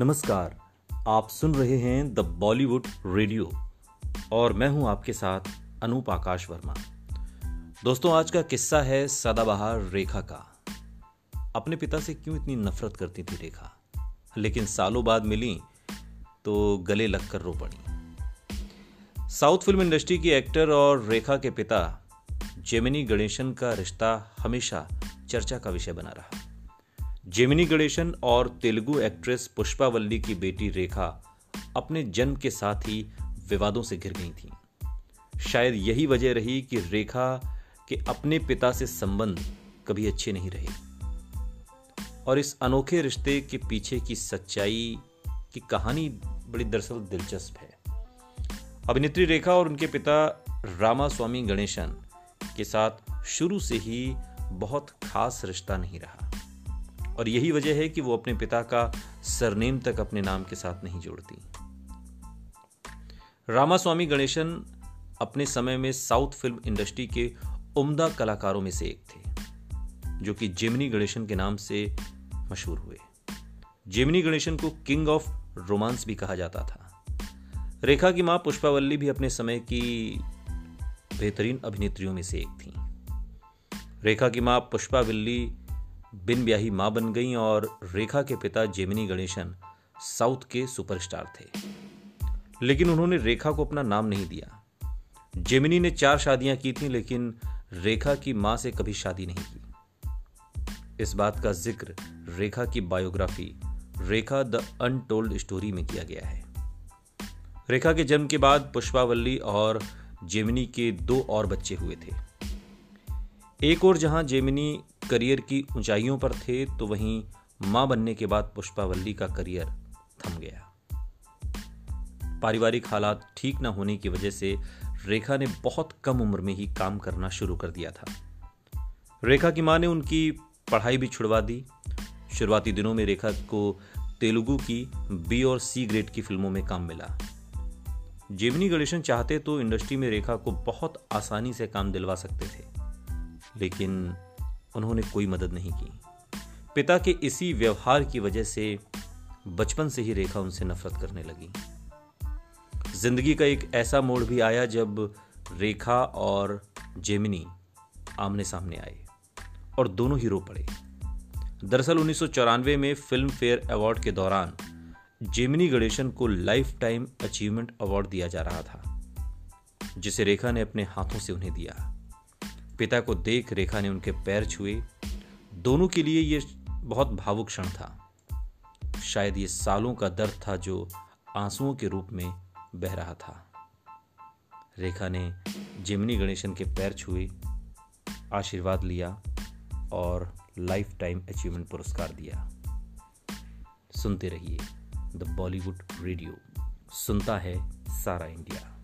नमस्कार, आप सुन रहे हैं द बॉलीवुड रेडियो और मैं हूँ आपके साथ अनूप आकाश वर्मा। दोस्तों, आज का किस्सा है सदाबहार रेखा का। अपने पिता से क्यों इतनी नफरत करती थी रेखा? लेकिन सालों बाद मिली तो गले लगकर रो पड़ी। साउथ फ़िल्म इंडस्ट्री की एक्टर और रेखा के पिता जेमिनी गणेशन का रिश्ता हमेशा चर्चा का विषय बना रहा। जेमिनी गणेशन और तेलुगु एक्ट्रेस पुष्पावल्ली की बेटी रेखा अपने जन्म के साथ ही विवादों से घिर गई थी। शायद यही वजह रही कि रेखा के अपने पिता से संबंध कभी अच्छे नहीं रहे। और इस अनोखे रिश्ते के पीछे की सच्चाई की कहानी बड़ी दरअसल दिलचस्प है। अभिनेत्री रेखा और उनके पिता रामा स्वामी गणेशन के साथ शुरू से ही बहुत खास रिश्ता नहीं रहा। और यही वजह है कि वो अपने पिता का सरनेम तक अपने नाम के साथ नहीं जोड़ती। रामास्वामी गणेशन अपने समय में साउथ फ़िल्म इंडस्ट्री के उम्दा कलाकारों में से एक थे, जो कि जेमिनी गणेशन के नाम से मशहूर हुए। जेमिनी गणेशन को किंग ऑफ़ रोमांस भी कहा जाता था। रेखा की माँ पुष्पावल्ली भी अपने समय की बेहतरीन अभिनेत्रियों में से एक थी। रेखा की माँ पुष्पावल्ली बिन ब्याही माँ बन गई और रेखा के पिता जेमिनी गणेशन साउथ के सुपरस्टार थे। लेकिन उन्होंने रेखा को अपना नाम नहीं दिया। जेमिनी ने चार शादियाँ की थी, लेकिन रेखा की माँ से कभी शादी नहीं की। इस बात का ज़िक्र रेखा की biography Rekha the untold story में किया गया है। रेखा के जन्म के बाद पुष्पावल्ली और जेमिनी के दो और बच्चे हुए थे। एक और जहाँ जेमिनी करियर की ऊंचाइयों पर थे तो वहीं माँ बनने के बाद पुष्पावल्ली का करियर थम गया। पारिवारिक हालात ठीक न होने की वजह से रेखा ने बहुत कम उम्र में ही काम करना शुरू कर दिया था। रेखा की माँ ने उनकी पढ़ाई भी छुड़वा दी। शुरुआती दिनों में रेखा को तेलुगु की बी और सी ग्रेड की फ़िल्मों में काम मिला। जेमिनी गणेशन चाहते तो इंडस्ट्री में रेखा को बहुत आसानी से काम दिलवा सकते थे, लेकिन उन्होंने कोई मदद नहीं की। पिता के इसी व्यवहार की वजह से बचपन से ही रेखा उनसे नफरत करने लगी। ज़िंदगी का एक ऐसा मोड़ भी आया जब रेखा और जेमिनी आमने सामने आए और दोनों हीरो पड़े। दरअसल उन्नीस सौ चौरानवे में फ़िल्म फेयर अवार्ड के दौरान जेमिनी गणेशन को लाइफ टाइम अचीवमेंट अवार्ड दिया जा रहा था, जिसे रेखा ने अपने हाथों से उन्हें दिया। पिता को देख रेखा ने उनके पैर छुए। दोनों के लिए यह बहुत भावुक क्षण था। शायद ये सालों का दर्द था जो आंसुओं के रूप में बह रहा था। रेखा ने जिमनी गणेशन के पैर छुए, आशीर्वाद लिया और लाइफ टाइम अचीवमेंट पुरस्कार दिया। सुनते रहिए द बॉलीवुड रेडियो। सुनता है सारा इंडिया।